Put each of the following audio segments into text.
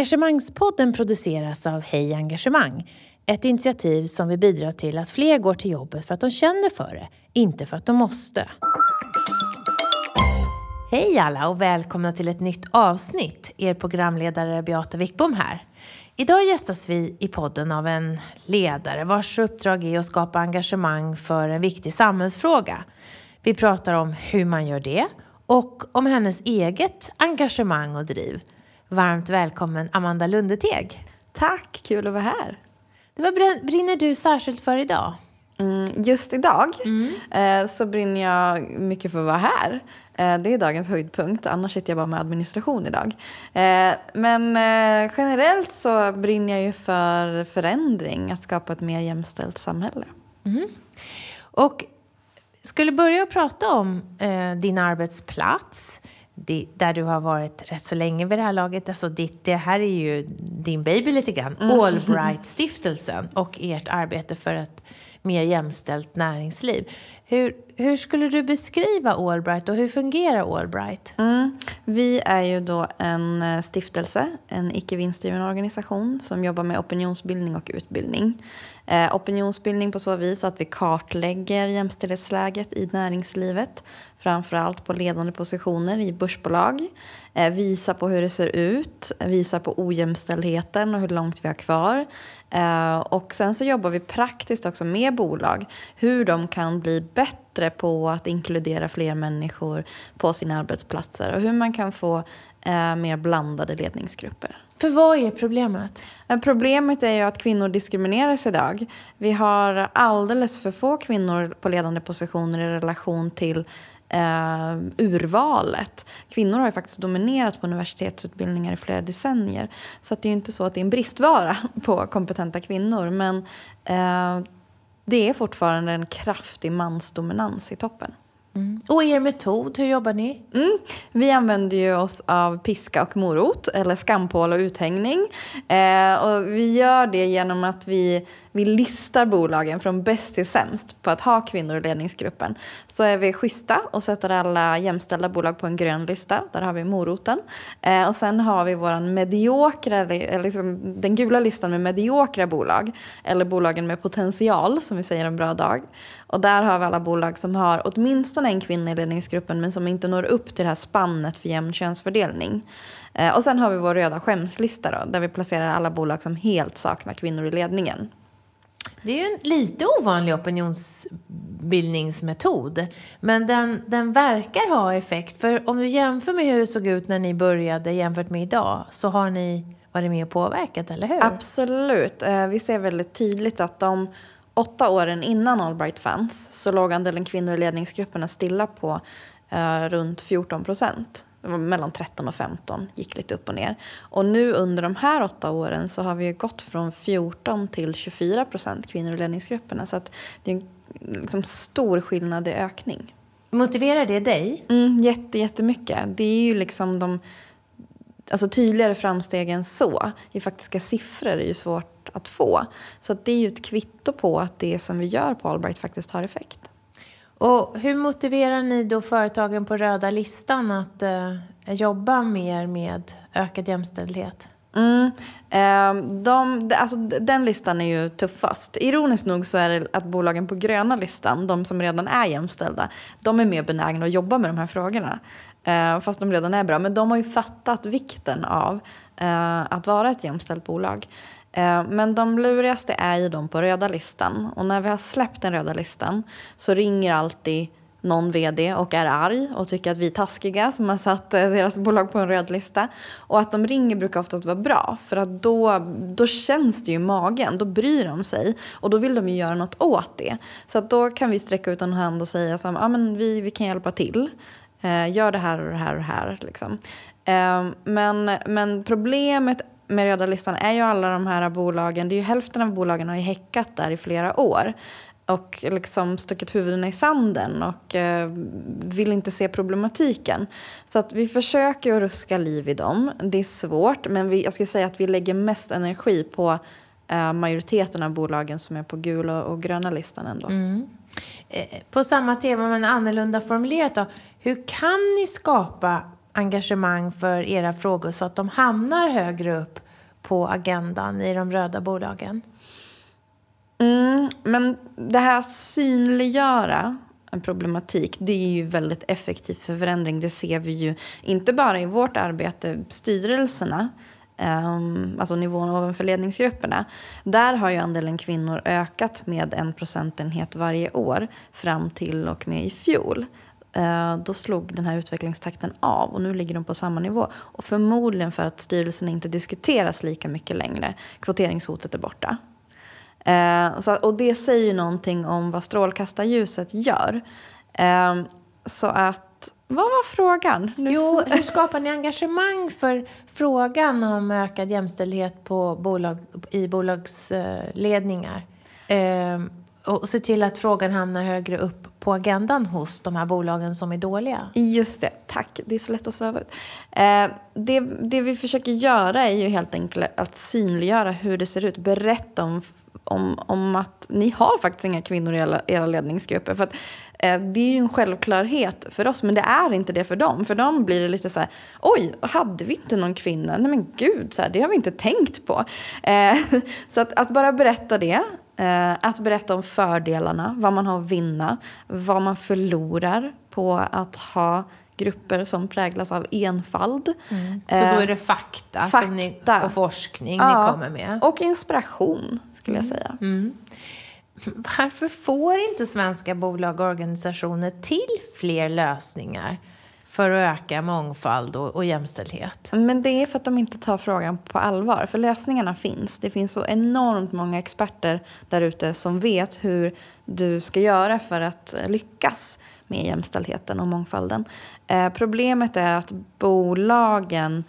Engagemangspodden produceras av Hej Engagemang. Ett initiativ som vill bidra till att fler går till jobbet för att de känner för det, inte för att de måste. Hej alla och välkomna till ett nytt avsnitt. Er programledare Beata Wickbom här. Idag gästas vi i podden av en ledare vars uppdrag är att skapa engagemang för en viktig samhällsfråga. Vi pratar om hur man gör det och om hennes eget engagemang och driv. Varmt välkommen Amanda Lundeteg. Tack, kul att vara här. Vad brinner du särskilt för idag? Mm, just idag mm. eh, så brinner jag mycket för att vara här. Eh, det är dagens höjdpunkt, annars sitter jag bara med administration idag. Eh, men eh, generellt så brinner jag ju för förändring, att skapa ett mer jämställt samhälle. Mm. Och skulle börja prata om eh, din arbetsplats där du har varit rätt så länge vid det här laget. Alltså ditt, det här är ju din baby lite grann. Mm. Allbright-stiftelsen och ert arbete för ett mer jämställt näringsliv. Hur, hur skulle du beskriva Allbright och hur fungerar Allbright? Mm. Vi är ju då en eh, stiftelse, en icke vinstdriven organisation som jobbar med opinionsbildning och utbildning. Eh, opinionsbildning på så vis att vi kartlägger jämställdhetsläget i näringslivet. Framförallt på ledande positioner i börsbolag. Eh, visar på hur det ser ut, visar på ojämställdheten och hur långt vi har kvar. Eh, och sen så jobbar vi praktiskt också med bolag. Hur de kan bli bättre på att inkludera fler människor på sina arbetsplatser. Och hur man kan få eh, mer blandade ledningsgrupper. För vad är problemet? Problemet är ju att kvinnor diskrimineras idag. Vi har alldeles för få kvinnor på ledande positioner i relation till eh, urvalet. Kvinnor har ju faktiskt dominerat på universitetsutbildningar i flera decennier. Så det är ju inte så att det är en bristvara på kompetenta kvinnor. Men eh, det är fortfarande en kraftig mansdominans i toppen. Mm. Och er metod, hur jobbar ni? Mm. Vi använder ju oss av piska och morot, eller skampål och uthängning. Eh, och vi gör det genom att vi vi listar bolagen från bäst till sämst på att ha kvinnor i ledningsgruppen. Så är vi schyssta och sätter alla jämställda bolag på en grön lista. Där har vi moroten. Eh, och sen har vi våran mediokra, liksom den gula listan med mediokra bolag. Eller bolagen med potential, som vi säger en bra dag. Och där har vi alla bolag som har åtminstone en kvinna i ledningsgruppen men som inte når upp till det här spannet för jämn könsfördelning. Eh, och sen har vi vår röda skämslista då, där vi placerar alla bolag som helt saknar kvinnor i ledningen. Det är ju en lite ovanlig opinionsbildningsmetod. Men den, den verkar ha effekt. För om du jämför med hur det såg ut när ni började jämfört med idag så har ni varit med och påverkat, eller hur? Absolut. Eh, vi ser väldigt tydligt att de åtta åren innan Allbright fanns så låg andelen kvinnor i ledningsgrupperna stilla på eh, runt 14 procent mellan 13 och 15, gick lite upp och ner. Och nu under de här åtta åren så har vi gått från 14 till 24 procent kvinnor i ledningsgrupperna. Så det är en liksom stor skillnad i ökning. Motiverar det dig? Mm, jätte, jättemycket. Det är ju liksom de alltså tydligare framsteg än så. I faktiska siffror är ju svårt att få. Så att det är ju ett kvitto på att det som vi gör på Allbright faktiskt har effekt. Och hur motiverar ni då företagen på röda listan att eh, jobba mer med ökad jämställdhet? Mm. Ehm, de, alltså, den listan är ju tuffast. Ironiskt nog så är det att bolagen på gröna listan, de som redan är jämställda, de är mer benägna att jobba med de här frågorna. Ehm, fast de redan är bra. Men de har ju fattat vikten av eh, att vara ett jämställt bolag. Eh, men de lurigaste är ju de på röda listan. Och när vi har släppt den röda listan så ringer alltid någon vd och är arg och tycker att vi är taskiga som har satt eh, deras bolag på en röd lista. Och att de ringer brukar oftast vara bra för att då, då känns det ju i magen, då bryr de sig och då vill de ju göra något åt det. Så att då kan vi sträcka ut en hand och säga att ah, vi, vi kan hjälpa till. Eh, gör det här och det här och det här. Liksom. Eh, men, men problemet med röda listan är ju alla de här bolagen, det är ju hälften av bolagen har ju häckat där i flera år och liksom stuckit huvudena i sanden och eh, vill inte se problematiken. Så att vi försöker att ruska liv i dem. Det är svårt, men vi, jag skulle säga att vi lägger mest energi på eh, majoriteten av bolagen som är på gula och gröna listan ändå. Mm. Eh, på samma tema, men annorlunda formulerat då. Hur kan ni skapa engagemang för era frågor så att de hamnar högre upp på agendan i de röda bolagen? Mm, men det här synliggöra en problematik, det är ju väldigt effektivt för förändring. Det ser vi ju inte bara i vårt arbete, styrelserna, um, alltså nivån ovanför ledningsgrupperna. Där har ju andelen kvinnor ökat med en procentenhet varje år fram till och med i fjol. Eh, då slog den här utvecklingstakten av och nu ligger de på samma nivå. Och förmodligen för att styrelsen inte diskuteras lika mycket längre. Kvoteringshotet är borta. Eh, så, och det säger ju någonting om vad strålkastarljuset gör. Eh, så att, vad var frågan? Nu... Jo, hur skapar ni engagemang för frågan om ökad jämställdhet på bolag, i bolagsledningar? Eh, och se till att frågan hamnar högre upp på agendan hos de här bolagen som är dåliga? Just det, tack. Det är så lätt att sväva ut. Eh, det, det vi försöker göra är ju helt enkelt att synliggöra hur det ser ut. Berätta om om, om att ni har faktiskt inga kvinnor i era, era ledningsgrupper. För att, eh, det är ju en självklarhet för oss, men det är inte det för dem. För dem blir det lite så här, oj, hade vi inte någon kvinna? Nej men gud, så här, det har vi inte tänkt på. Eh, så att, att, bara berätta det, eh, att berätta om fördelarna, vad man har att vinna, vad man förlorar på att ha grupper som präglas av enfald. Mm. Så då är det fakta, fakta. Som ni, och forskning ja, ni kommer med? Och inspiration skulle jag säga. Mm. Varför får inte svenska bolag och organisationer till fler lösningar för att öka mångfald och, och, jämställdhet? Men det är för att de inte tar frågan på allvar. För lösningarna finns. Det finns så enormt många experter där ute som vet hur du ska göra för att lyckas med jämställdheten och mångfalden. Eh, problemet är att bolagen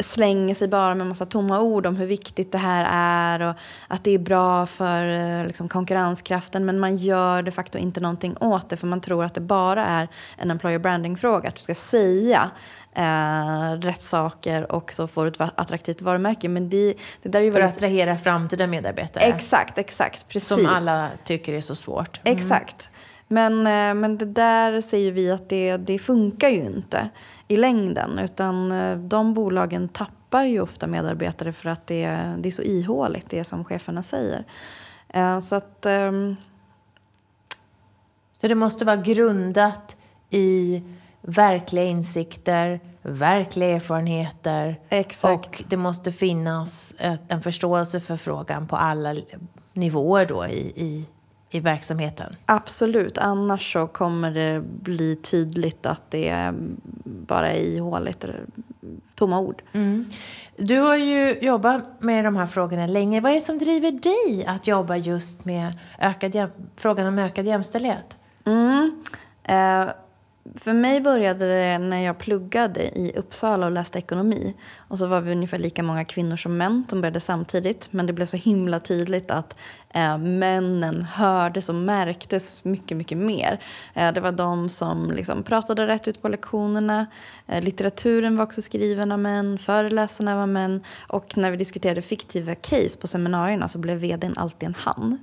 slänger sig bara med massa tomma ord om hur viktigt det här är och att det är bra för eh, liksom, konkurrenskraften men man gör de facto inte någonting åt det för man tror att det bara är en employer branding-fråga. Att du ska säga eh, rätt saker och så får du ett attraktivt varumärke. Men det, det där är ju för väldigt... att attrahera framtida medarbetare? Exakt, exakt. Precis. Som alla tycker är så svårt. Mm. Exakt. Men, eh, men det där säger vi att det, det funkar ju inte i längden. Utan eh, de bolagen tappar ju ofta medarbetare för att det, det är så ihåligt, det som cheferna säger. Eh, så att... Um... Så det måste vara grundat i verkliga insikter, verkliga erfarenheter. Exakt. Och det måste finnas en förståelse för frågan på alla nivåer då i, i i verksamheten? Absolut, annars så kommer det bli tydligt att det bara är ihåligt, tomma ord. Mm. Du har ju jobbat med de här frågorna länge. Vad är det som driver dig att jobba just med ökad, frågan om ökad jämställdhet? Mm. Eh, för mig började det när jag pluggade i Uppsala och läste ekonomi. Och så var vi ungefär lika många kvinnor som män som började samtidigt. Men det blev så himla tydligt att eh, männen hördes och märktes mycket, mycket mer. Eh, det var de som liksom pratade rätt ut på lektionerna. Eh, litteraturen var också skriven av män, föreläsarna var män. Och när vi diskuterade fiktiva case på seminarierna så blev vdn alltid en han.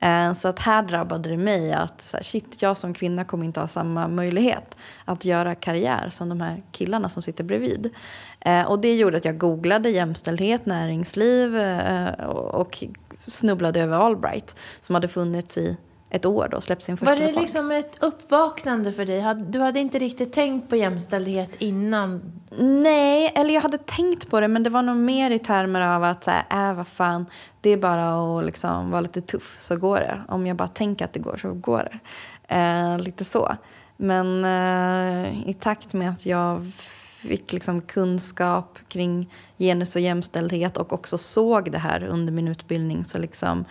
Eh, så att här drabbade det mig att så här, shit, jag som kvinna kommer inte ha samma möjlighet att göra karriär som de här killarna som sitter bredvid. Eh, och det gjorde att jag googlade jämställdhet, näringsliv eh, och snubblade över Allbright som hade funnits i ett år då, släppt sin första Var det liksom ett uppvaknande för dig? Du hade inte riktigt tänkt på jämställdhet innan? Nej, eller jag hade tänkt på det men det var nog mer i termer av att så här, äh, vad fan, det är bara att liksom vara lite tuff så går det. Om jag bara tänker att det går så går det. Eh, lite så. Men eh, i takt med att jag fick liksom kunskap kring genus och jämställdhet och också såg det här under min utbildning så liksom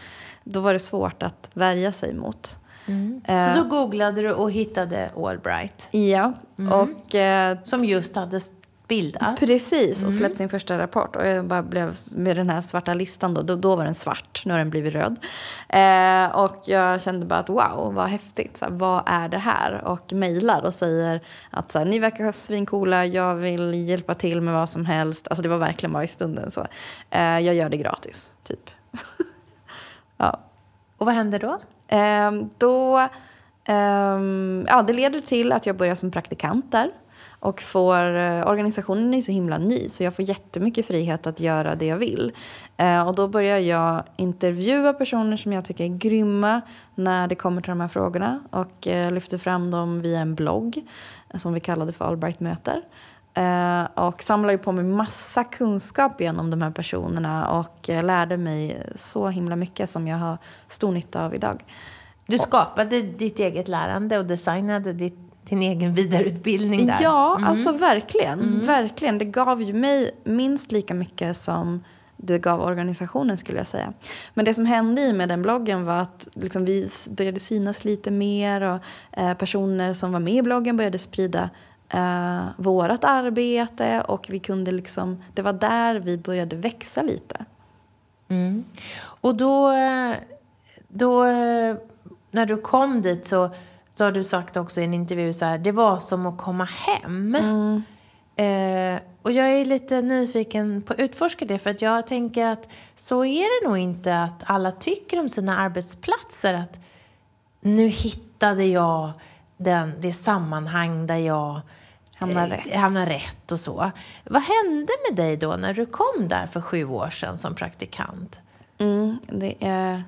då var det svårt att värja sig mot. Mm. Eh, så då googlade du och hittade Allbright? Ja. Mm. Och, eh, Som just hade bildats? Precis, och mm. släppt sin första rapport. Och jag bara blev med den här svarta listan då, då, då var den svart, nu har den blivit röd. Eh, och jag kände bara att wow, vad häftigt. Så här, vad är det här? Och mejlar och säger att så här, ni verkar svincoola, jag vill hjälpa till med vad som helst. Alltså det var verkligen bara i stunden så. Eh, jag gör det gratis, typ. Ja. Och vad händer då? Ehm, då ehm, ja, det leder till att jag börjar som praktikant där. Och får, eh, organisationen är så himla ny så jag får jättemycket frihet att göra det jag vill. Eh, och då börjar jag intervjua personer som jag tycker är grymma när det kommer till de här frågorna och eh, lyfter fram dem via en blogg som vi kallade för Allbright möter. Eh, och samlade på mig massa kunskap genom de här personerna och eh, lärde mig så himla mycket som jag har stor nytta av idag. Du skapade ditt eget lärande och designade ditt, din egen vidareutbildning där. Ja, mm. alltså verkligen. Mm. Verkligen. Det gav ju mig minst lika mycket som det gav organisationen skulle jag säga. Men det som hände i med den bloggen var att liksom vi började synas lite mer och eh, personer som var med i bloggen började sprida eh, vårt arbete och vi kunde liksom, det var där vi började växa lite. Mm. Och då, då, när du kom dit så, så har du sagt också i en intervju så här, det var som att komma hem. Mm. Eh, och jag är lite nyfiken på att utforska det för att jag tänker att så är det nog inte att alla tycker om sina arbetsplatser. Att nu hittade jag den, det sammanhang där jag hamnar rätt. Eh, hamnar rätt och så. Vad hände med dig då när du kom där för sju år sedan som praktikant? Mm, det är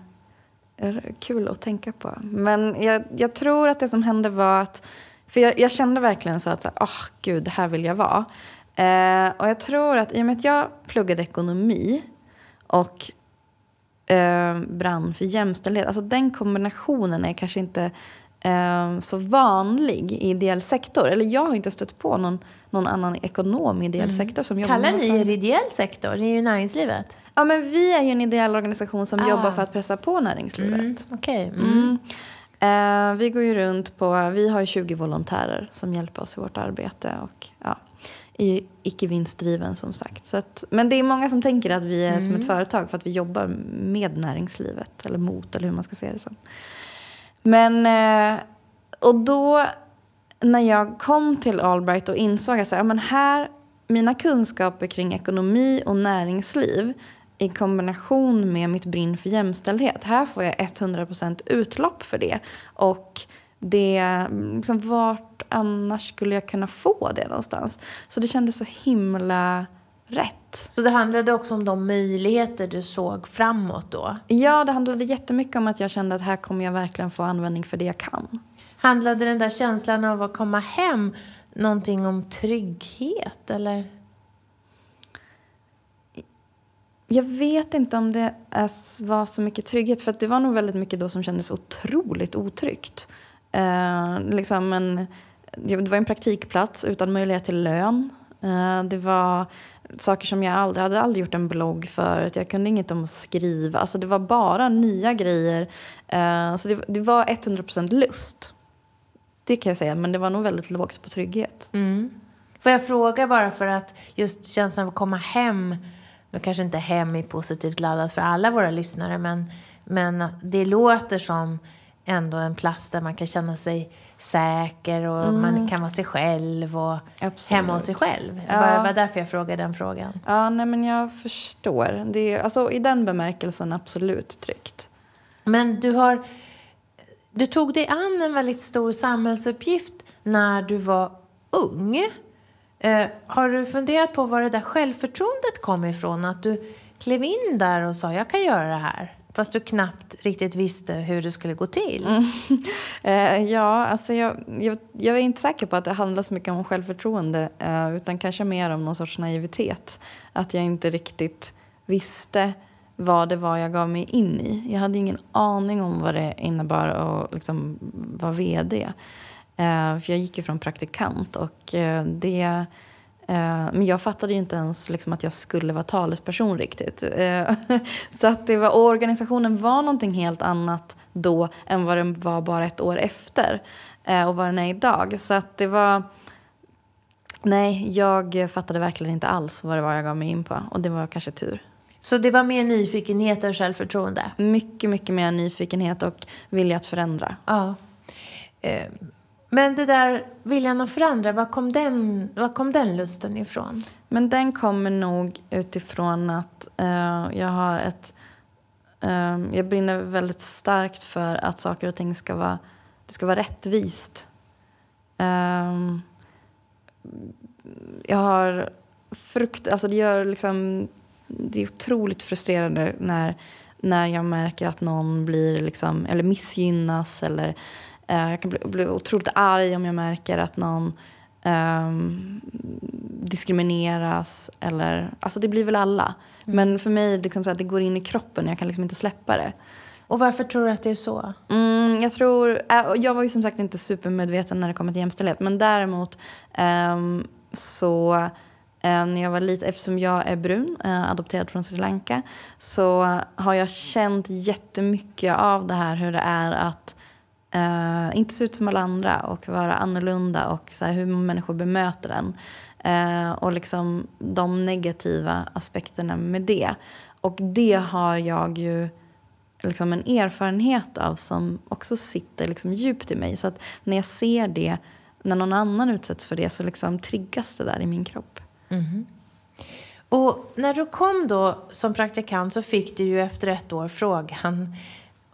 kul att tänka på. Men jag, jag, tror att det som hände var att... För jag, jag kände verkligen så att, åh oh, gud, här vill jag vara. Eh, och jag tror att i och med att jag pluggade ekonomi och eh, brann för jämställdhet, alltså den kombinationen är kanske inte eh, så vanlig i ideell sektor. Eller jag har inte stött på någon, någon annan ekonom i ideell mm. sektor som Kallar ni er ideell sektor? Ni är ju näringslivet. Ja, men vi är ju en ideell organisation som ah. jobbar för att pressa på näringslivet. Mm. Okay. Mm. Eh, vi går ju runt på, vi har 20 volontärer som hjälper oss i vårt arbete. Och, ja, är ju icke vinstdriven som sagt. Så att, men det är många som tänker att vi är mm. som ett mm. företag för att vi jobbar med näringslivet. Eller mot, eller hur man ska se det som. Men, eh, och då när jag kom till Albright och insåg att så här, men här, mina kunskaper kring ekonomi och näringsliv i kombination med mitt brinn för jämställdhet. Här får jag 100% utlopp för det. Och det, liksom, vart annars skulle jag kunna få det någonstans? Så det kändes så himla rätt. Så det handlade också om de möjligheter du såg framåt då? Ja, det handlade jättemycket om att jag kände att här kommer jag verkligen få användning för det jag kan. Handlade den där känslan av att komma hem någonting om trygghet eller? Jag vet inte om det var så mycket trygghet för det var nog väldigt mycket då som kändes otroligt otryggt. Eh, liksom en, det var en praktikplats utan möjlighet till lön. Eh, det var saker som jag aldrig hade aldrig gjort en blogg förut. Jag kunde inget om att skriva. Alltså det var bara nya grejer. Eh, så det, det var 100% lust. Det kan jag säga, men det var nog väldigt lågt på trygghet. Mm. Får jag fråga bara för att just känslan av att komma hem, nu kanske inte hem är positivt laddat för alla våra lyssnare, men, men det låter som ändå en plats där man kan känna sig säker och mm. man kan vara sig själv och Absolut. hemma hos sig själv. Ja. Det var därför jag frågade den frågan. Ja, nej men jag förstår. Det är, alltså, I den bemärkelsen absolut tryggt. Men du har... Du tog dig an en väldigt stor samhällsuppgift när du var ung. Eh, har du funderat på var det där självförtroendet kom ifrån? Att du klev in där och sa jag kan göra det här? Fast du knappt riktigt visste hur det skulle gå till. Mm. Eh, ja, alltså jag, jag, jag, är inte säker på att det handlar så mycket om självförtroende eh, utan kanske mer om någon sorts naivitet. Att jag inte riktigt visste vad det var jag gav mig in i. Jag hade ingen aning om vad det innebar att liksom vara vd. Eh, för jag gick ju från praktikant och eh, det men jag fattade ju inte ens liksom att jag skulle vara talesperson riktigt. Eh, så att det var, organisationen var någonting helt annat då än vad den var bara ett år efter eh, och vad den är idag. Så att det var... Nej, jag fattade verkligen inte alls vad det var jag gav mig in på och det var kanske tur. Så det var mer nyfikenhet än självförtroende? Mycket, mycket mer nyfikenhet och vilja att förändra. Ja. Men det där viljan att förändra, var kom den, var kom den lusten ifrån? Men den kommer nog utifrån att uh, jag har ett... Uh, jag brinner väldigt starkt för att saker och ting ska vara, det ska vara rättvist. Uh, jag har frukt, alltså det gör liksom, det är otroligt frustrerande när, när jag märker att någon blir liksom, eller missgynnas eller jag kan bli, bli otroligt arg om jag märker att någon um, diskrimineras. Eller, alltså det blir väl alla. Mm. Men för mig liksom så att det går in i kroppen och jag kan liksom inte släppa det. Och varför tror du att det är så? Mm, jag tror, äh, jag var ju som sagt inte supermedveten när det kommer till jämställdhet. Men däremot um, så uh, när jag var lite, eftersom jag är brun, uh, adopterad från Sri Lanka, så har jag känt jättemycket av det här hur det är att Uh, inte se ut som alla andra och vara annorlunda och så här, hur människor bemöter en. Uh, och liksom de negativa aspekterna med det. Och det har jag ju liksom en erfarenhet av som också sitter liksom djupt i mig. Så att när jag ser det, när någon annan utsätts för det så liksom triggas det där i min kropp. Mm. Och när du kom då som praktikant så fick du ju efter ett år frågan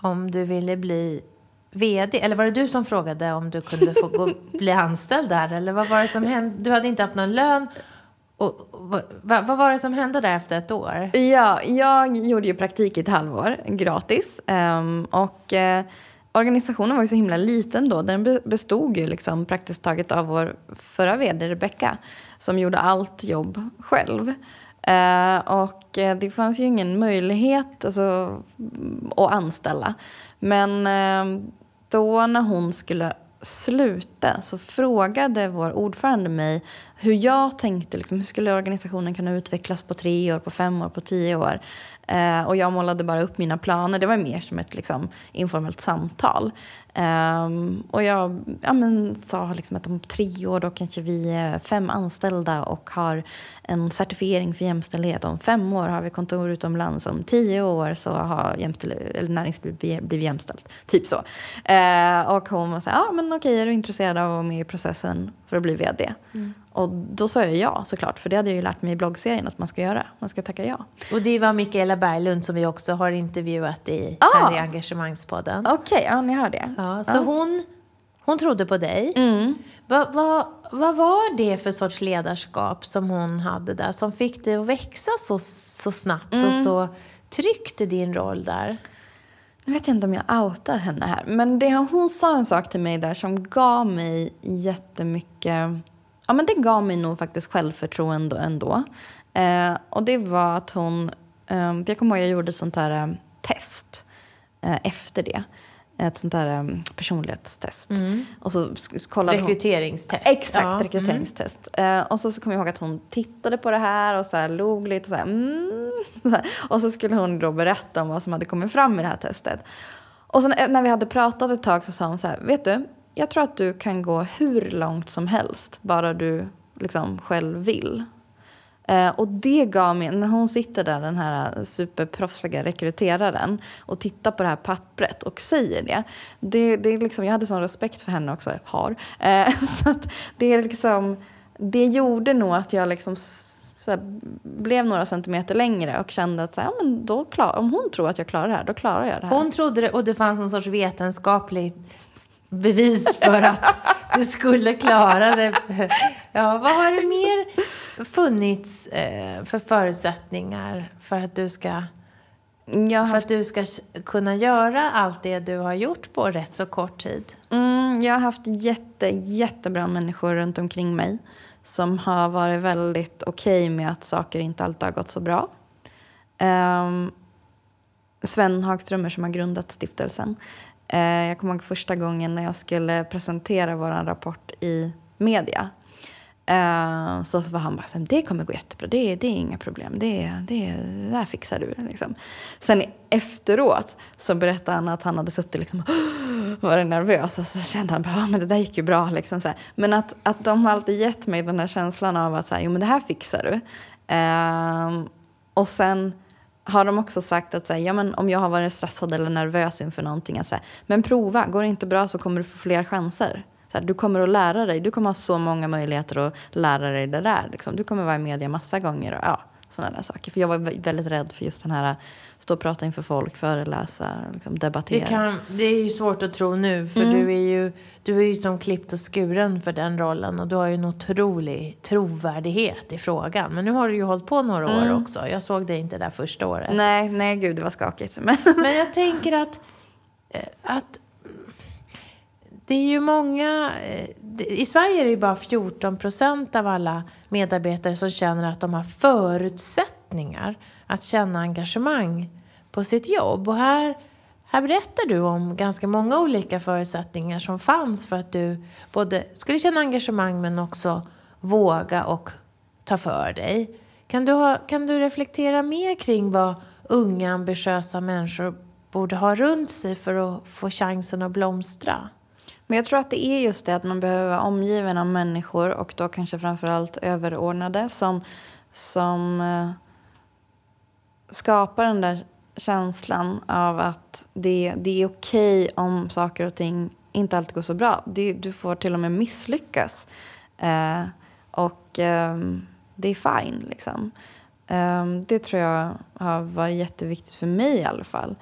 om du ville bli vd? Eller var det du som frågade om du kunde få gå, bli anställd där? Eller vad var det som hände? Du hade inte haft någon lön. Och, vad, vad, var det som hände där efter ett år? Ja, jag gjorde ju praktik i ett halvår, gratis. Um, och uh, organisationen var ju så himla liten då. Den bestod ju liksom praktiskt taget av vår förra vd, Rebecka, som gjorde allt jobb själv. Uh, och uh, det fanns ju ingen möjlighet alltså, att anställa. Men ehm, då när hon skulle sluta så frågade vår ordförande mig hur jag tänkte. Liksom, hur skulle organisationen kunna utvecklas på tre år, på fem år, på tio år? Eh, och jag målade bara upp mina planer. Det var mer som ett liksom, informellt samtal. Um, och jag ja, men, sa liksom att om tre år då kanske vi är fem anställda och har en certifiering för jämställdhet. Om fem år har vi kontor utomlands. Om tio år så har eller näringslivet blivit jämställt. Typ så. Uh, och hon var så här, ah, men okej, är du intresserad av att vara med i processen för att bli vd? Mm. Och då sa jag ja såklart, för det hade jag ju lärt mig i bloggserien att man ska göra. Man ska tacka ja. Och det var Mikaela Berglund som vi också har intervjuat i, ah. här i Engagemangspodden. Okej, okay, ja ni hör det. Ja, så ah. hon, hon trodde på dig. Mm. Vad va, va var det för sorts ledarskap som hon hade där som fick dig att växa så, så snabbt mm. och så tryggt i din roll där? Jag vet inte om jag outar henne här, men det, hon sa en sak till mig där som gav mig jättemycket ja, men det gav mig nog faktiskt självförtroende ändå. Eh, och det var att hon... Eh, jag kommer ihåg jag gjorde ett sånt här eh, test eh, efter det. Ett sånt här um, personlighetstest. Mm. Och så kollade rekryteringstest. Hon, exakt, ja. rekryteringstest. Mm. Och så, så kommer jag ihåg att hon tittade på det här och så här log lite. Så här, mm. Och så skulle hon då berätta om vad som hade kommit fram i det här testet. Och så när vi hade pratat ett tag så sa hon så här, vet du, jag tror att du kan gå hur långt som helst, bara du liksom själv vill. Eh, och det gav mig, när hon sitter där, den här superproffsiga rekryteraren och tittar på det här pappret och säger det. det, det är liksom, jag hade sån respekt för henne också, har. Eh, så att det, är liksom, det gjorde nog att jag liksom så blev några centimeter längre och kände att så här, ja, men då klar, om hon tror att jag klarar det här, då klarar jag det här. Hon trodde det och det fanns en sorts vetenskaplig bevis för att du skulle klara det. Ja, vad har det mer funnits eh, för förutsättningar för att du ska haft... för att du ska kunna göra allt det du har gjort på rätt så kort tid? Mm, jag har haft jätte, jättebra människor runt omkring mig som har varit väldigt okej okay med att saker inte alltid har gått så bra. Um, Sven Hagströmer som har grundat stiftelsen Eh, jag kommer ihåg första gången när jag skulle presentera vår rapport i media. Eh, så var han bara det kommer gå jättebra, det, det är inga problem, det, det, det där fixar du. Liksom. Sen efteråt så berättade han att han hade suttit liksom, varit nervös och så kände han bara, ah, men det där gick ju bra. Liksom, så Men att, att de har alltid gett mig den här känslan av att så här, jo men det här fixar du. Eh, och sen har de också sagt att så här, ja, men om jag har varit stressad eller nervös inför någonting, att så här, men prova, går det inte bra så kommer du få fler chanser. Så här, du kommer att lära dig, du kommer ha så många möjligheter att lära dig det där. Liksom. Du kommer vara i media massa gånger. Och, ja, sådana där saker. För jag var väldigt rädd för just den här stå och prata inför folk, föreläsa, liksom debattera. Det, kan, det är ju svårt att tro nu för mm. du är ju du är ju som klippt och skuren för den rollen och du har ju en otrolig trovärdighet i frågan. Men nu har du ju hållit på några mm. år också. Jag såg dig inte där första året. Nej, nej gud det var skakigt. Men jag tänker att, eh, att det är ju många... Eh, I Sverige är det ju bara 14 procent av alla medarbetare som känner att de har förutsättningar att känna engagemang på sitt jobb. Och här, här berättar du om ganska många olika förutsättningar som fanns för att du både skulle känna engagemang men också våga och ta för dig. Kan du, ha, kan du reflektera mer kring vad unga ambitiösa människor borde ha runt sig för att få chansen att blomstra? Men jag tror att det är just det att man behöver vara omgiven av människor och då kanske framförallt överordnade som, som eh, skapar den där känslan av att det, det är okej om saker och ting inte alltid går så bra. Det, du får till och med misslyckas. Eh, och eh, det är fine, liksom. Eh, det tror jag har varit jätteviktigt för mig i alla fall.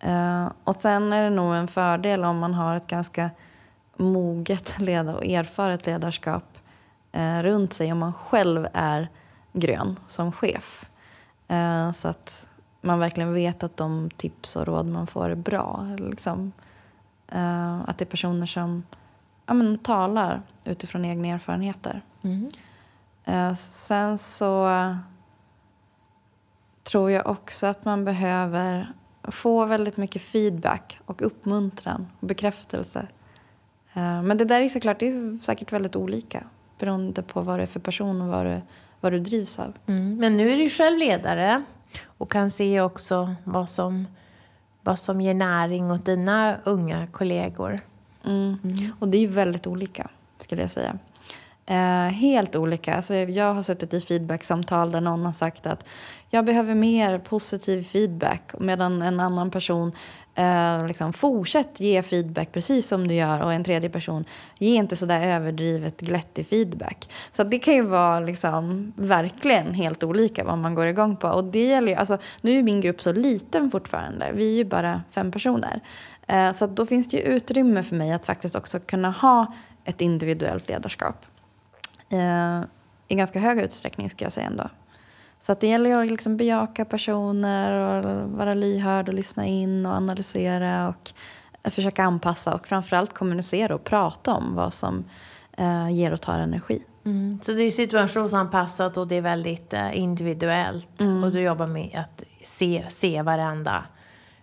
Eh, och sen är det nog en fördel om man har ett ganska moget ledar och erfaret ledarskap eh, runt sig om man själv är grön som chef. Eh, så att man verkligen vet att de tips och råd man får är bra. Liksom. Eh, att det är personer som ja, men, talar utifrån egna erfarenheter. Mm. Sen så tror jag också att man behöver få väldigt mycket feedback och uppmuntran och bekräftelse men det där är såklart, det är säkert väldigt olika beroende på vad det är för person och vad du, vad du drivs av. Mm. Men nu är du själv ledare och kan se också vad som, vad som ger näring åt dina unga kollegor. Mm. Mm. Och det är ju väldigt olika, skulle jag säga. Eh, helt olika. Alltså, jag har suttit i feedbacksamtal där någon har sagt att jag behöver mer positiv feedback medan en annan person eh, liksom, fortsätt ge feedback precis som du gör och en tredje person ge inte så där överdrivet glättig feedback. Så det kan ju vara liksom, verkligen helt olika vad man går igång på. Och det gäller ju, alltså, nu är min grupp så liten fortfarande. Vi är ju bara fem personer. Eh, så då finns det ju utrymme för mig att faktiskt också kunna ha ett individuellt ledarskap. Eh, I ganska hög utsträckning ska jag säga ändå. Så att det gäller att liksom bejaka personer och vara lyhörd och lyssna in och analysera och försöka anpassa och framförallt kommunicera och prata om vad som eh, ger och tar energi. Mm. Så det är situationsanpassat och det är väldigt eh, individuellt mm. och du jobbar med att se, se varenda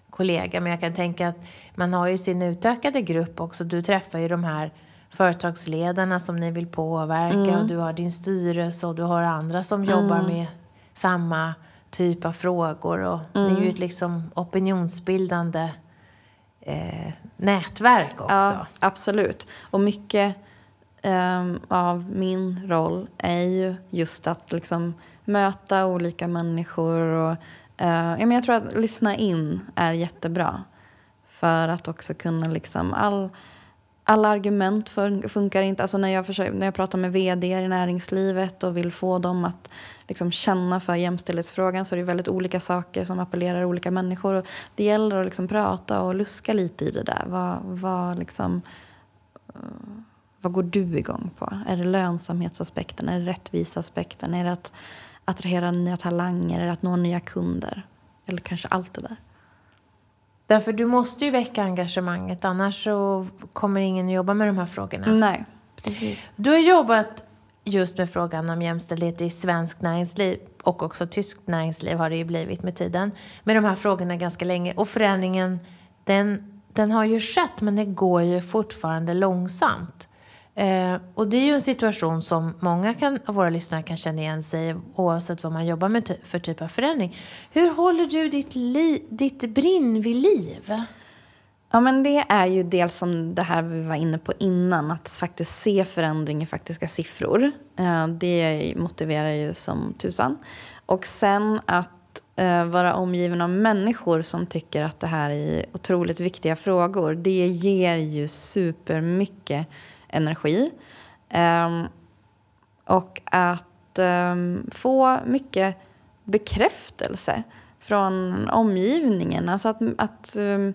kollega. Men jag kan tänka att man har ju sin utökade grupp också. Du träffar ju de här företagsledarna som ni vill påverka mm. och du har din styrelse och du har andra som jobbar mm. med samma typ av frågor. Och mm. Det är ju ett liksom opinionsbildande eh, nätverk också. Ja, absolut. Och mycket eh, av min roll är ju just att liksom möta olika människor. Och, eh, ja, men jag tror att lyssna in är jättebra. För att också kunna liksom all alla argument funkar inte. Alltså när, jag försöker, när jag pratar med vd i näringslivet och vill få dem att liksom känna för jämställdhetsfrågan så är det väldigt olika saker som appellerar olika människor. Och det gäller att liksom prata och luska lite i det där. Vad, vad, liksom, uh, vad går du igång på? Är det lönsamhetsaspekten? Är det rättviseaspekten? Är det att attrahera nya talanger? Är det att nå nya kunder? Eller kanske allt det där. Därför du måste ju väcka engagemanget, annars så kommer ingen att jobba med de här frågorna. Nej, precis. Du har jobbat just med frågan om jämställdhet i svenskt näringsliv och också tyskt näringsliv har det ju blivit med tiden. Med de här frågorna ganska länge. Och förändringen, den, den har ju skett men det går ju fortfarande långsamt. Eh, och det är ju en situation som många kan, av våra lyssnare kan känna igen sig oavsett vad man jobbar med ty för typ av förändring. Hur håller du ditt, li ditt brinn vid liv? Ja, men det är ju dels som det här vi var inne på innan, att faktiskt se förändring i faktiska siffror. Eh, det motiverar ju som tusan. Och sen att eh, vara omgiven av människor som tycker att det här är otroligt viktiga frågor. Det ger ju supermycket energi. Ehm, och att ehm, få mycket bekräftelse från omgivningen. Alltså att, att ehm,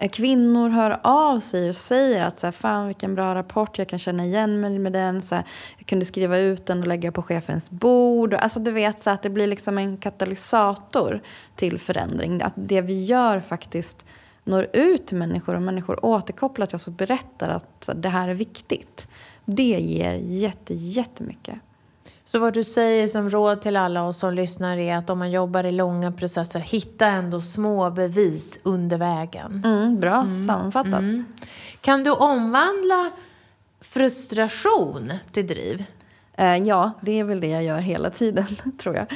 Eh, kvinnor hör av sig och säger att så här, fan vilken bra rapport, jag kan känna igen mig med den. Så här, jag kunde skriva ut den och lägga på chefens bord. Alltså du vet så att det blir liksom en katalysator till förändring. Att det vi gör faktiskt når ut till människor och människor återkopplar till oss och berättar att det här är viktigt. Det ger jätte, jättemycket. Så vad du säger som råd till alla oss som lyssnar är att om man jobbar i långa processer, hitta ändå små bevis under vägen. Mm, bra mm. sammanfattat. Mm. Kan du omvandla frustration till driv? Eh, ja, det är väl det jag gör hela tiden, tror jag.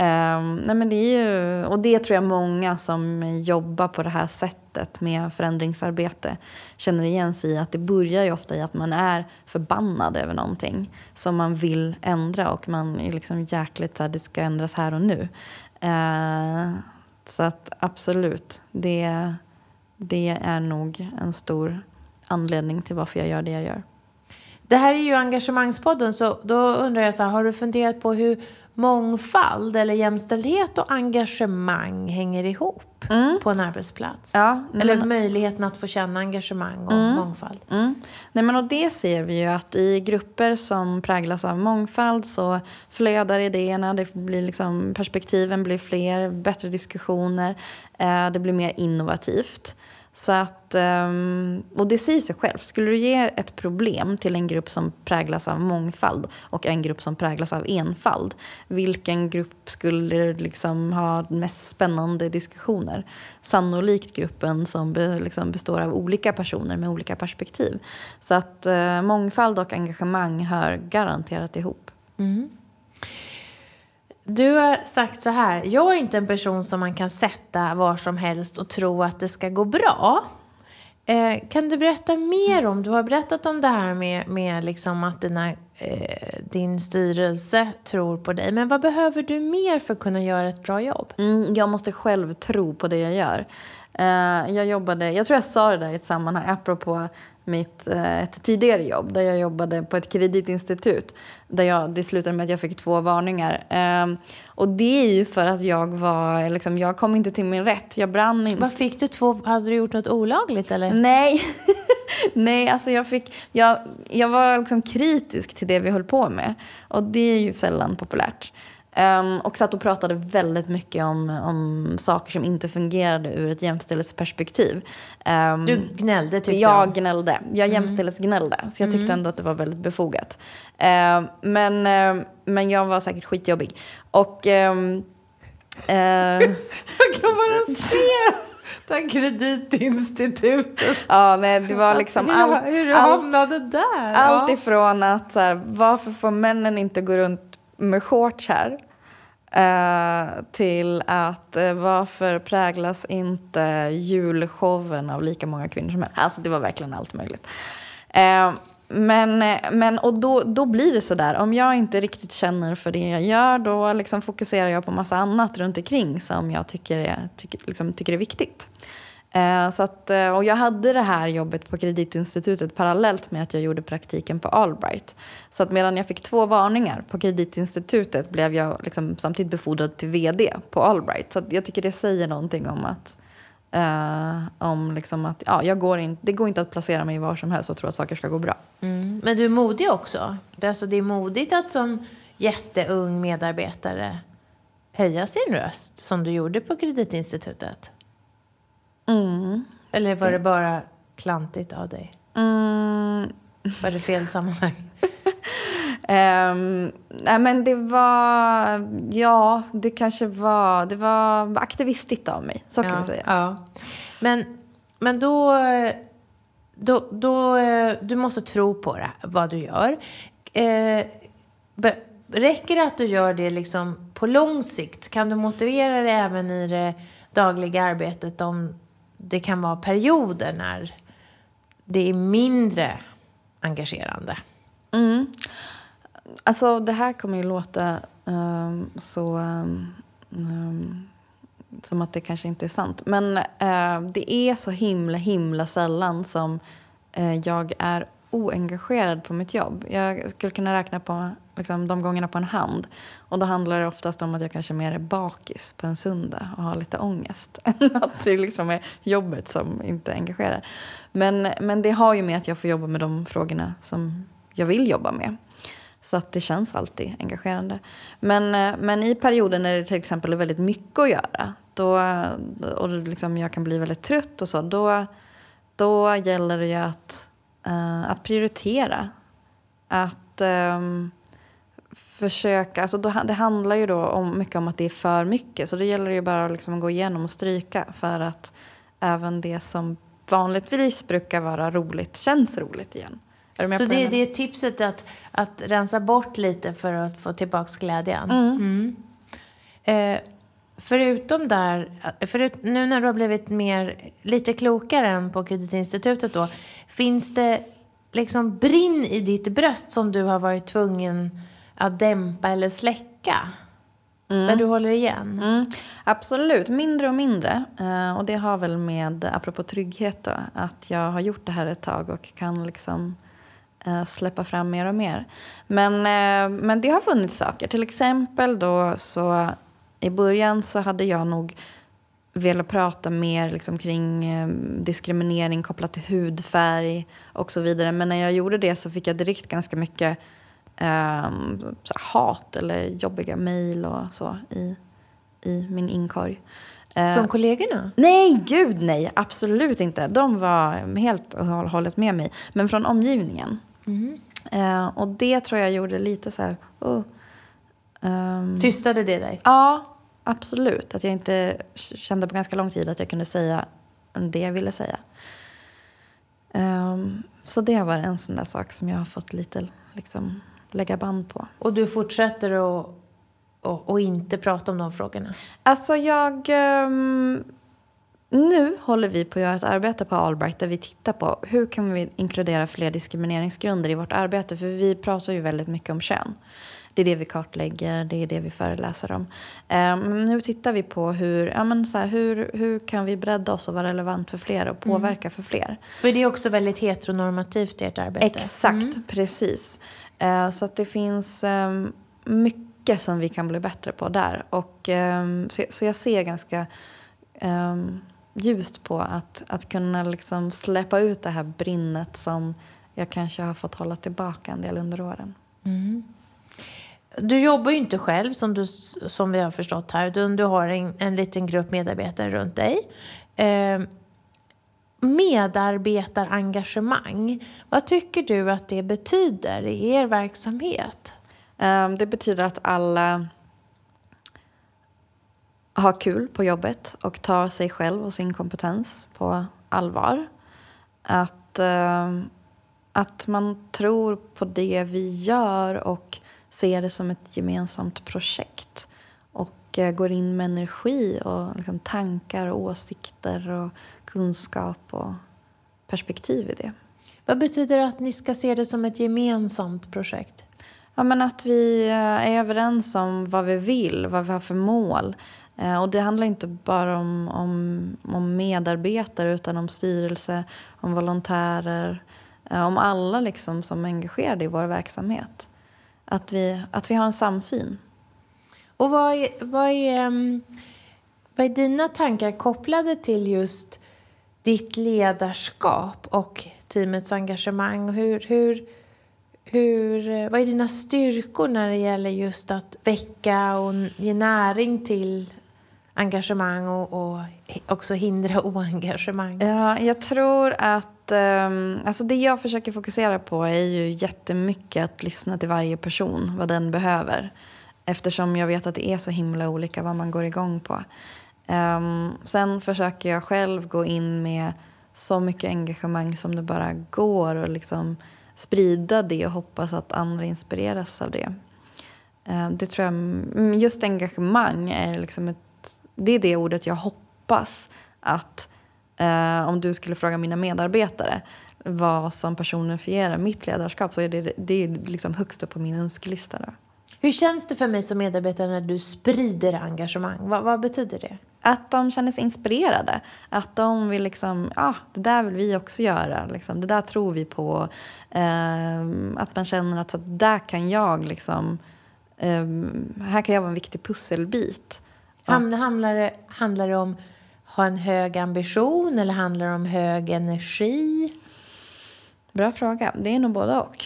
Eh, nej men det är ju, och det tror jag många som jobbar på det här sättet med förändringsarbete känner igen sig i. Att det börjar ju ofta i att man är förbannad över någonting som man vill ändra och man är liksom jäkligt så här, det ska ändras här och nu. Eh, så att absolut, det, det är nog en stor anledning till varför jag gör det jag gör. Det här är ju engagemangspodden, så då undrar jag så här, har du funderat på hur mångfald eller jämställdhet och engagemang hänger ihop mm. på en arbetsplats? Ja, eller men... möjligheten att få känna engagemang och mm. mångfald? Mm. Nej, men och det ser vi ju att i grupper som präglas av mångfald så flödar idéerna, det blir liksom, perspektiven blir fler, bättre diskussioner, eh, det blir mer innovativt. Så att, ehm, och det säger sig själv. Skulle du ge ett problem till en grupp som präglas av mångfald och en grupp som präglas av enfald, vilken grupp skulle liksom ha mest spännande diskussioner? Sannolikt gruppen som liksom består av olika personer med olika perspektiv. Så att eh, mångfald och engagemang hör garanterat ihop. Mm. Du har sagt så här, jag är inte en person som man kan sätta var som helst och tro att det ska gå bra. Eh, kan du berätta mer om, du har berättat om det här med, med liksom att dina, eh, din styrelse tror på dig, men vad behöver du mer för att kunna göra ett bra jobb? Mm, jag måste själv tro på det jag gör. Eh, jag jobbade, jag tror jag sa det där i ett sammanhang, apropå mitt, eh, ett tidigare jobb där jag jobbade på ett kreditinstitut. Där jag, det slutade med att jag fick två varningar. Um, och det är ju för att jag var, liksom, jag kom inte till min rätt. Jag brann inte. Vad fick du två, hade du gjort något olagligt eller? Nej. Nej, alltså jag fick, jag, jag var liksom kritisk till det vi höll på med. Och det är ju sällan populärt. Um, och satt och pratade väldigt mycket om, om saker som inte fungerade ur ett jämställdhetsperspektiv. Um, du gnällde tyckte jag? Jag gnällde. Jag mm. jämställdhetsgnällde. Så jag tyckte mm. ändå att det var väldigt befogat. Uh, men, uh, men jag var säkert skitjobbig. Och... Um, uh, jag kan bara se här kreditinstitutet. Ja, nej, det var liksom all, hur du hamnade där. Allt ifrån att så här, varför får männen inte gå runt med shorts här. Eh, till att eh, varför präglas inte julshowen av lika många kvinnor som män? Alltså det var verkligen allt möjligt. Eh, men, men och då, då blir det så där. Om jag inte riktigt känner för det jag gör då liksom fokuserar jag på massa annat runt omkring som jag tycker är, tycker, liksom, tycker är viktigt. Eh, så att, eh, och jag hade det här jobbet på kreditinstitutet parallellt med att jag gjorde praktiken på Allbright. Så att medan jag fick två varningar på kreditinstitutet blev jag liksom samtidigt befordrad till vd på Allbright. Så jag tycker det säger någonting om att Uh, om liksom att ja, jag går in, det går inte att placera mig var som helst och tro att saker ska gå bra. Mm. Men du är modig också. Alltså, det är modigt att som jätteung medarbetare höja sin röst som du gjorde på kreditinstitutet. Mm. Eller var det bara klantigt av dig? Mm. Var det fel sammanhang? um, nej men det var, ja, det kanske var, det var aktivistiskt av mig. Så kan ja, man säga. Ja. Men, men då, då, då, du måste tro på det, vad du gör. Eh, räcker det att du gör det liksom på lång sikt? Kan du motivera det även i det dagliga arbetet om det kan vara perioder när det är mindre engagerande. Mm. Alltså det här kommer ju låta um, så... Um, som att det kanske inte är sant. Men uh, det är så himla, himla sällan som uh, jag är oengagerad på mitt jobb. Jag skulle kunna räkna på liksom, de gångerna på en hand. Och då handlar det oftast om att jag kanske mer är bakis på en söndag och har lite ångest. att det liksom är jobbet som inte engagerar. Men, men det har ju med att jag får jobba med de frågorna som jag vill jobba med. Så att det känns alltid engagerande. Men, eh, men i perioder när det till exempel är väldigt mycket att göra då, och liksom jag kan bli väldigt trött och så, då, då gäller det ju att, uh, att prioritera. Att um, försöka, alltså då, det handlar ju då om, mycket om att det är för mycket. Så då gäller det ju bara att liksom gå igenom och stryka för att även det som vanligtvis brukar vara roligt känns roligt igen. så det, det är tipset att, att rensa bort lite för att få tillbaka glädjen? Mm. Mm. Eh, förutom där, förut, nu när du har blivit mer, lite klokare än på kreditinstitutet då, finns det liksom brinn i ditt bröst som du har varit tvungen att dämpa eller släcka? Mm. Där du håller igen? Mm. Absolut, mindre och mindre. Uh, och det har väl med, apropå trygghet då, att jag har gjort det här ett tag och kan liksom uh, släppa fram mer och mer. Men, uh, men det har funnits saker. Till exempel då så i början så hade jag nog velat prata mer liksom kring eh, diskriminering kopplat till hudfärg och så vidare. Men när jag gjorde det så fick jag direkt ganska mycket eh, hat eller jobbiga mejl och så i, i min inkorg. Eh, Från kollegorna? Nej, gud nej. Absolut inte. De var helt och hållet med mig. Men från omgivningen. Mm. Eh, och det tror jag gjorde lite så här... Oh, Um, Tystade det dig? Ja, absolut. Att jag inte kände på ganska lång tid att jag kunde säga det jag ville säga. Um, så det var en sån där sak som jag har fått lite liksom, lägga band på. Och du fortsätter att och, och inte prata om de frågorna? Alltså jag... Um, nu håller vi på att göra ett arbete på Albright där vi tittar på hur kan vi inkludera fler diskrimineringsgrunder i vårt arbete. För vi pratar ju väldigt mycket om kön. Det är det vi kartlägger, det är det vi föreläser om. Um, nu tittar vi på hur, ja, men så här, hur, hur kan vi bredda oss och vara relevant för fler och mm. påverka mm. för fler. För det är också väldigt heteronormativt i ert arbete. Exakt, mm. precis. Uh, så att det finns um, mycket som vi kan bli bättre på där. Och, um, så, så, jag ser ganska ljust på att, att kunna liksom släppa ut det här brinnet som jag kanske har fått hålla tillbaka en del under åren. Mm. Du jobbar ju inte själv som, du, som vi har förstått här, utan du har en, en liten grupp medarbetare runt dig. Eh, medarbetarengagemang, vad tycker du att det betyder i er verksamhet? Um, det betyder att alla har kul på jobbet och tar sig själv och sin kompetens på allvar. Att, ehm, att man tror på det vi gör och ser det som ett gemensamt projekt och eh, går in med energi och liksom tankar och åsikter och kunskap och perspektiv i det. Vad betyder det att ni ska se det som ett gemensamt projekt? Ja, men att vi eh, är överens om vad vi vill, vad vi har för mål. Eh, och det handlar inte bara om, om, om medarbetare utan om styrelse, om volontärer, om alla liksom som är engagerade i vår verksamhet att vi, att vi har en samsyn. Och vad är, vad, är, mm, vad är dina tankar kopplade till just ditt ledarskap och teamets engagemang? Hur, hur, hur, vad är dina styrkor när det gäller just att väcka och ge näring till engagemang och, och också hindra oengagemang? Ja, jag tror att... Um, alltså det jag försöker fokusera på är ju jättemycket att lyssna till varje person, vad den behöver. Eftersom jag vet att det är så himla olika vad man går igång på. Um, sen försöker jag själv gå in med så mycket engagemang som det bara går och liksom sprida det och hoppas att andra inspireras av det. Ehm, det tror jag, just engagemang är liksom ett det är det ordet jag hoppas att eh, om du skulle fråga mina medarbetare vad som personifierar mitt ledarskap så är det, det är liksom högst upp på min önskelista. Då. Hur känns det för mig som medarbetare när du sprider engagemang? Vad, vad betyder det? Att de känner sig inspirerade. Att de vill liksom, ja, ah, det där vill vi också göra. Liksom. Det där tror vi på. Eh, att man känner att så, där kan jag liksom, eh, här kan jag vara en viktig pusselbit. Ham, handlar, det, handlar det om ha en hög ambition eller handlar det om hög energi? Bra fråga. Det är nog både och.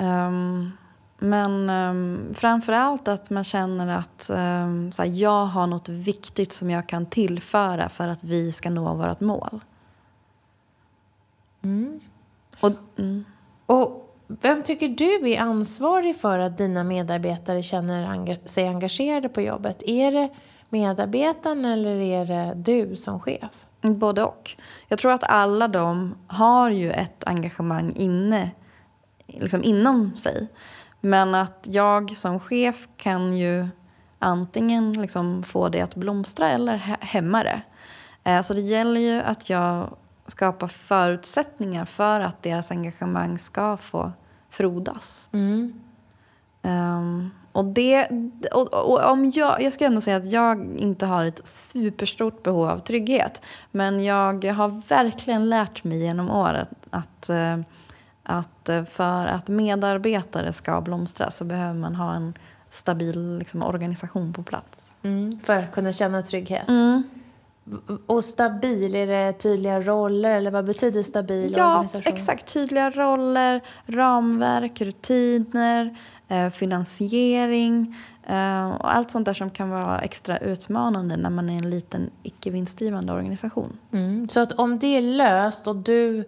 Um, men um, framför allt att man känner att um, så jag har något viktigt som jag kan tillföra för att vi ska nå vårt mål. Mm. Och, mm. och vem tycker du är ansvarig för att dina medarbetare känner sig engagerade på jobbet? Är det medarbetaren eller är det du som chef? Både och. Jag tror att alla de har ju ett engagemang inne, liksom inom sig. Men att jag som chef kan ju antingen liksom få det att blomstra eller hämma det. Eh, så det gäller ju att jag skapar förutsättningar för att deras engagemang ska få frodas. Mm. Um, och det, och, och, om jag, jag ska ändå säga att jag inte har ett superstort behov av trygghet. Men jag har verkligen lärt mig genom året att, eh, att eh, för att medarbetare ska blomstra så behöver man ha en stabil liksom, organisation på plats. Mm, för att kunna känna trygghet? Mm. Och stabil, är det tydliga roller eller vad betyder stabil ja, organisation? Ja, exakt. Tydliga roller, ramverk, rutiner eh, finansiering eh, och allt sånt där som kan vara extra utmanande när man är en liten icke vinstdrivande organisation. Mm. Så att om det är löst och du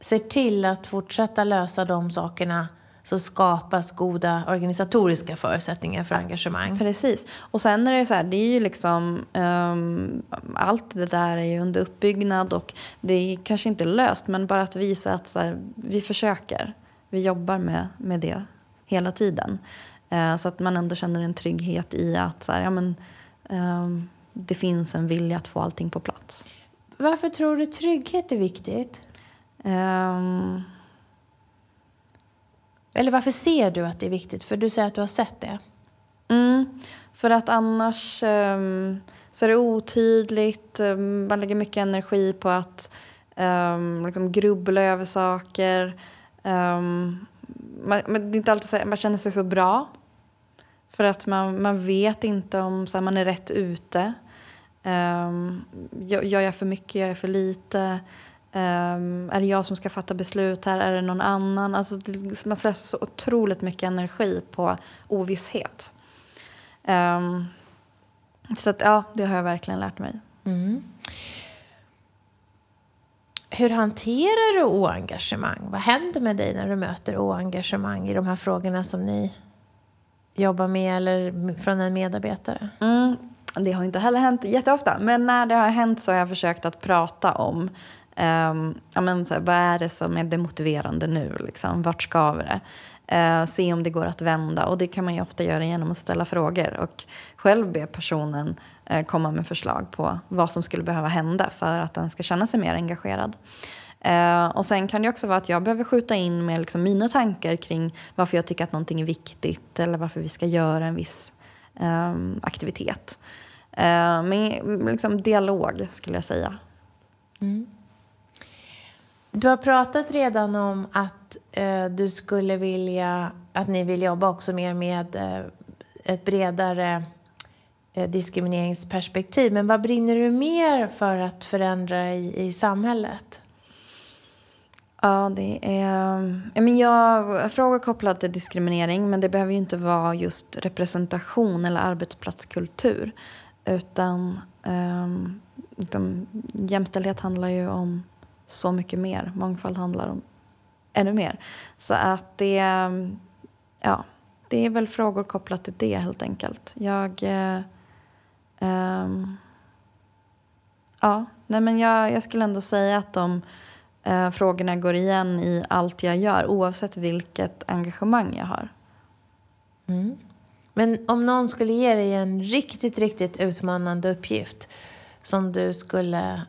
ser till att fortsätta lösa de sakerna så skapas goda organisatoriska förutsättningar för engagemang. Precis. Och sen är det så här, det är ju liksom, um, allt det där är ju under uppbyggnad och det är kanske inte löst men bara att visa att så här, vi försöker. Vi jobbar med, med det hela tiden. Eh, så att man ändå känner en trygghet i att så här, ja, men, eh, det finns en vilja att få allting på plats. Varför tror du trygghet är viktigt? Um, Eller varför ser du att det är viktigt? För du säger att du har sett det. Mm, för att annars um, så är det otydligt. Man lägger mycket energi på att um, liksom grubbla över saker. Um, man, men det är inte alltid så, man känner sig så bra. För att man, man vet inte om så här, man är rätt ute. Um, gör jag för mycket, gör jag för lite? Um, är det jag som ska fatta beslut här? Är det någon annan? Alltså, det, man slösar så otroligt mycket energi på ovisshet. Um, så att, ja, det har jag verkligen lärt mig. Mm. Hur hanterar du oengagemang? Vad händer med dig när du möter oengagemang i de här frågorna som ni jobbar med eller från en medarbetare? Mm, det har inte heller hänt jätteofta, men när det har hänt så har jag försökt att prata om um, ja, men, så här, vad är det som är demotiverande nu? Liksom? Vart skaver det? Uh, se om det går att vända. Och det kan man ju ofta göra genom att ställa frågor och själv be personen Eh, komma med förslag på vad som skulle behöva hända för att den ska känna sig mer engagerad. Eh, och sen kan det också vara att jag behöver skjuta in med liksom mina tankar kring varför jag tycker att någonting är viktigt eller varför vi ska göra en viss ehm, aktivitet. Eh, men med liksom dialog skulle jag säga. Mm. Du har pratat redan om att eh, du skulle vilja, att ni vill jobba också mer med eh, ett bredare Eh, diskrimineringsperspektiv. Men vad brinner du mer för att förändra i, i samhället? Ja, det är... Ja, men jag kopplat till diskriminering, men det behöver ju inte vara just representation eller arbetsplatskultur. Utan um, jämställdhet handlar ju om så mycket mer. Mångfald handlar om ännu mer. Så att det... Ehm, ja, det är väl frågor kopplat till det helt enkelt. Jag... Eh, Um, ja, nej men jag, jag skulle ändå säga att de uh, frågorna går igen i allt jag gör oavsett vilket engagemang jag har. Mm. Men om någon skulle ge dig en riktigt, riktigt utmanande uppgift som du skulle,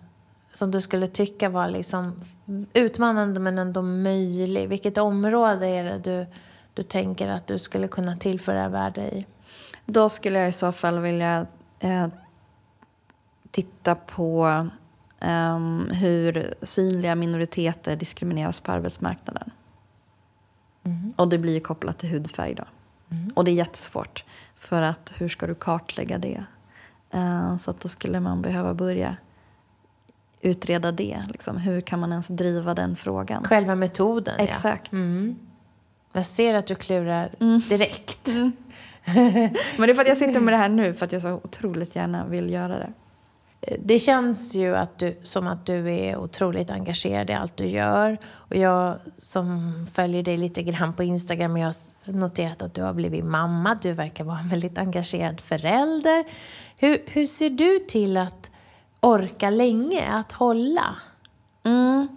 som du skulle tycka var liksom utmanande men ändå möjlig. Vilket område är det du, du tänker att du skulle kunna tillföra värde i? Då skulle jag i så fall vilja eh, titta på eh, hur synliga minoriteter diskrimineras på arbetsmarknaden. Mm. Och det blir ju kopplat till hudfärg då. Mm. Och det är jättesvårt. För att hur ska du kartlägga det? Eh, så att då skulle man behöva börja utreda det. Liksom. Hur kan man ens driva den frågan? Själva metoden, Exakt. Ja. Mm. Jag ser att du klurar mm. direkt. Mm. Men det är för att jag sitter med det här nu, för att jag så otroligt gärna vill göra det. Det känns ju att du, som att du är otroligt engagerad i allt du gör. Och jag som följer dig lite grann på Instagram, jag har noterat att du har blivit mamma. Du verkar vara en väldigt engagerad förälder. Hur, hur ser du till att orka länge, att hålla? Mm.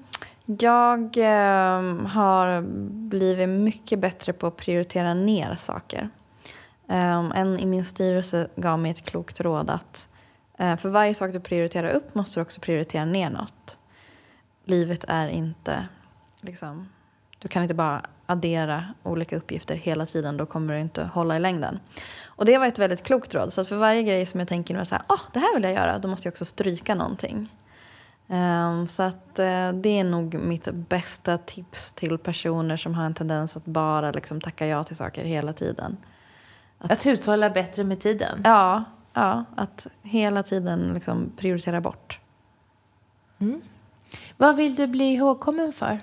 Jag eh, har blivit mycket bättre på att prioritera ner saker. Um, en i min styrelse gav mig ett klokt råd att uh, för varje sak du prioriterar upp måste du också prioritera ner något. Livet är inte liksom, du kan inte bara addera olika uppgifter hela tiden, då kommer du inte hålla i längden. Och det var ett väldigt klokt råd. Så att för varje grej som jag tänker nu så här, oh, det här vill jag göra, då måste jag också stryka någonting. Um, så att uh, det är nog mitt bästa tips till personer som har en tendens att bara liksom, tacka ja till saker hela tiden. Att, att hushålla bättre med tiden? Ja, ja att hela tiden liksom prioritera bort. Mm. Vad vill du bli ihågkommen för?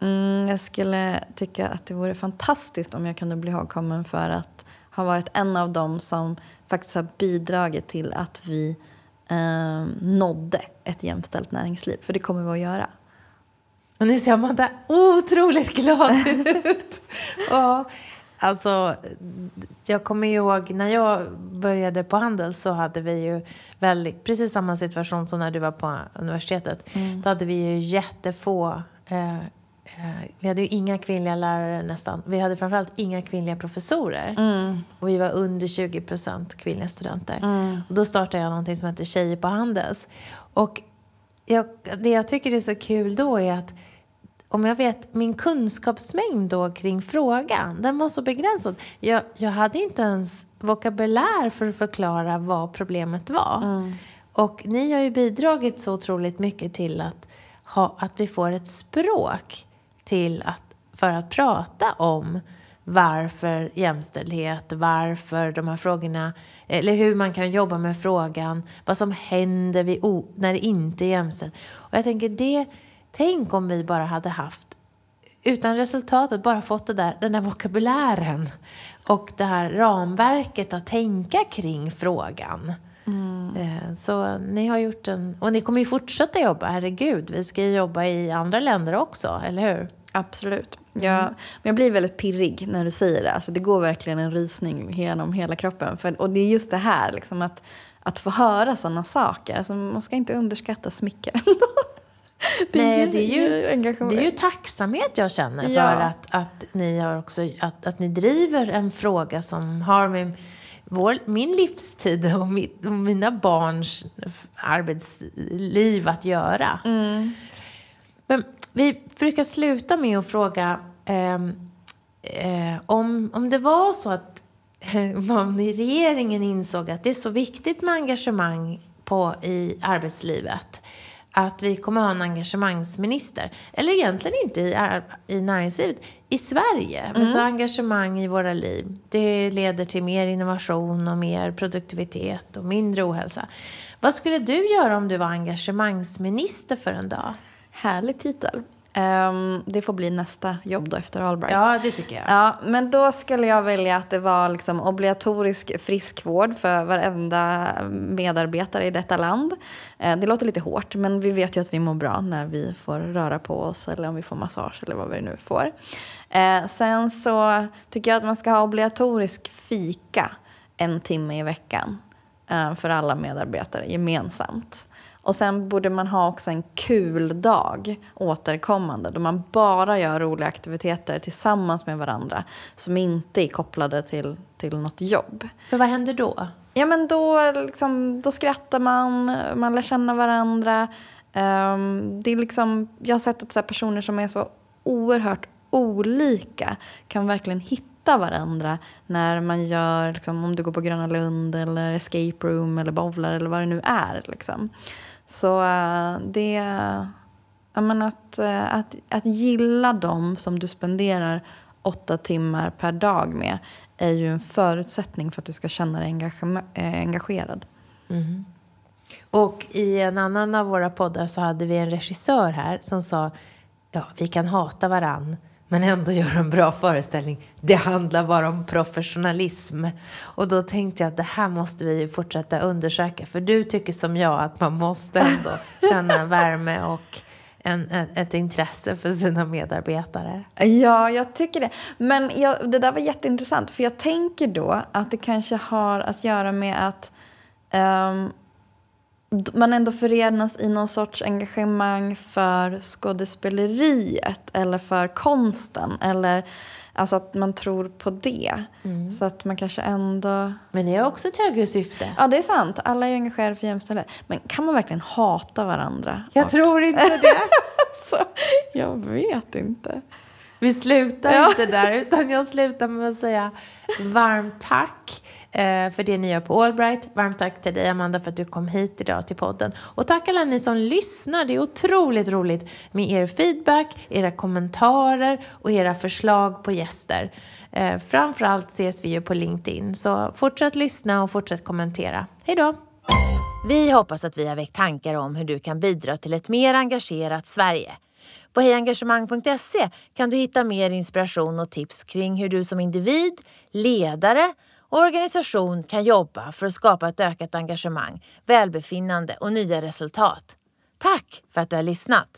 Mm, jag skulle tycka att det vore fantastiskt om jag kunde bli ihågkommen för att ha varit en av dem som faktiskt har bidragit till att vi eh, nådde ett jämställt näringsliv. För det kommer vi att göra. Och nu ser Amanda otroligt glad ut. och, alltså, jag kommer ihåg när jag började på Handels så hade vi ju väldigt, precis samma situation som när du var på universitetet. Mm. Då hade vi ju jättefå eh, Eh, vi hade ju inga kvinnliga lärare nästan. Vi hade framförallt inga kvinnliga professorer. Mm. Och vi var under 20 procent kvinnliga studenter. Mm. Och då startade jag någonting som heter Tjejer på Handels. Och jag, det jag tycker är så kul då är att om jag vet min kunskapsmängd då kring frågan, den var så begränsad. Jag, jag hade inte ens vokabulär för att förklara vad problemet var. Mm. Och ni har ju bidragit så otroligt mycket till att, ha, att vi får ett språk till att, för att prata om varför jämställdhet, varför de här frågorna, eller hur man kan jobba med frågan, vad som händer vid när det inte är jämställt. Och jag tänker det, tänk om vi bara hade haft, utan resultatet, bara fått det där, den där vokabulären och det här ramverket att tänka kring frågan. Mm. Eh, så ni har gjort en, och ni kommer ju fortsätta jobba, herregud, vi ska ju jobba i andra länder också, eller hur? Absolut. Jag, mm. jag blir väldigt pirrig när du säger det. Alltså, det går verkligen en rysning genom hela kroppen. För, och det är just det här, liksom, att, att få höra sådana saker. Alltså, man ska inte underskatta smicker. det, Nej, det, är ju, det är ju tacksamhet jag känner för att, att, ni har också, att, att ni driver en fråga som har med vår, min livstid och, mitt, och mina barns arbetsliv att göra. Mm. Men vi brukar sluta med att fråga eh, eh, om, om det var så att man i regeringen insåg att det är så viktigt med engagemang på, i arbetslivet att vi kommer ha en engagemangsminister. Eller egentligen inte i, i näringslivet, i Sverige. Mm. Men så engagemang i våra liv. Det leder till mer innovation och mer produktivitet och mindre ohälsa. Vad skulle du göra om du var engagemangsminister för en dag? Härlig titel. Um, det får bli nästa jobb då efter Allbright. Ja, det tycker jag. Ja, men då skulle jag välja att det var liksom obligatorisk friskvård för varenda medarbetare i detta land. Uh, det låter lite hårt, men vi vet ju att vi mår bra när vi får röra på oss eller om vi får massage eller vad vi nu får. Uh, sen så tycker jag att man ska ha obligatorisk fika en timme i veckan uh, för alla medarbetare gemensamt. Och sen borde man ha också en kul dag återkommande då man bara gör roliga aktiviteter tillsammans med varandra som inte är kopplade till, till något jobb. För vad händer då? Ja men då, liksom, då skrattar man, man lär känna varandra. Um, det är liksom, jag har sett att så personer som är så oerhört olika kan verkligen hitta varandra när man gör, liksom, om du går på Gröna Lund eller escape room eller bowlar eller vad det nu är. Liksom. Så eh, det... Jag menar att, eh, att, att gilla dem som du spenderar åtta timmar per dag med är ju en förutsättning för att du ska känna dig eh, engagerad. Mm. Och i en annan av våra poddar så hade vi en regissör här som sa ja, vi kan hata varann men ändå göra en bra föreställning. Det handlar bara om professionalism. Och då tänkte jag att det här måste vi fortsätta undersöka. För du tycker som jag att man måste ändå känna en värme och en, ett intresse för sina medarbetare. Ja, jag tycker det. Men jag, det där var jätteintressant. För jag tänker då att det kanske har att göra med att um, man ändå förenas i någon sorts engagemang för skådespeleriet eller för konsten. Eller alltså att man tror på det. Mm. Så att man kanske ändå... Men det är också ett högre syfte. Ja, det är sant. Alla är engagerade för jämställdhet. Men kan man verkligen hata varandra? Jag och... tror inte det. så, jag vet inte. Vi slutar ja. inte där, utan jag slutar med att säga varmt tack Eh, för det ni gör på Allbright. Varmt tack till dig Amanda för att du kom hit idag till podden. Och tack alla ni som lyssnar. Det är otroligt roligt med er feedback, era kommentarer och era förslag på gäster. Eh, framförallt ses vi ju på LinkedIn. Så fortsätt lyssna och fortsätt kommentera. Hej då! Vi hoppas att vi har väckt tankar om hur du kan bidra till ett mer engagerat Sverige. På hejengagemang.se kan du hitta mer inspiration och tips kring hur du som individ, ledare organisation kan jobba för att skapa ett ökat engagemang, välbefinnande och nya resultat. Tack för att du har lyssnat!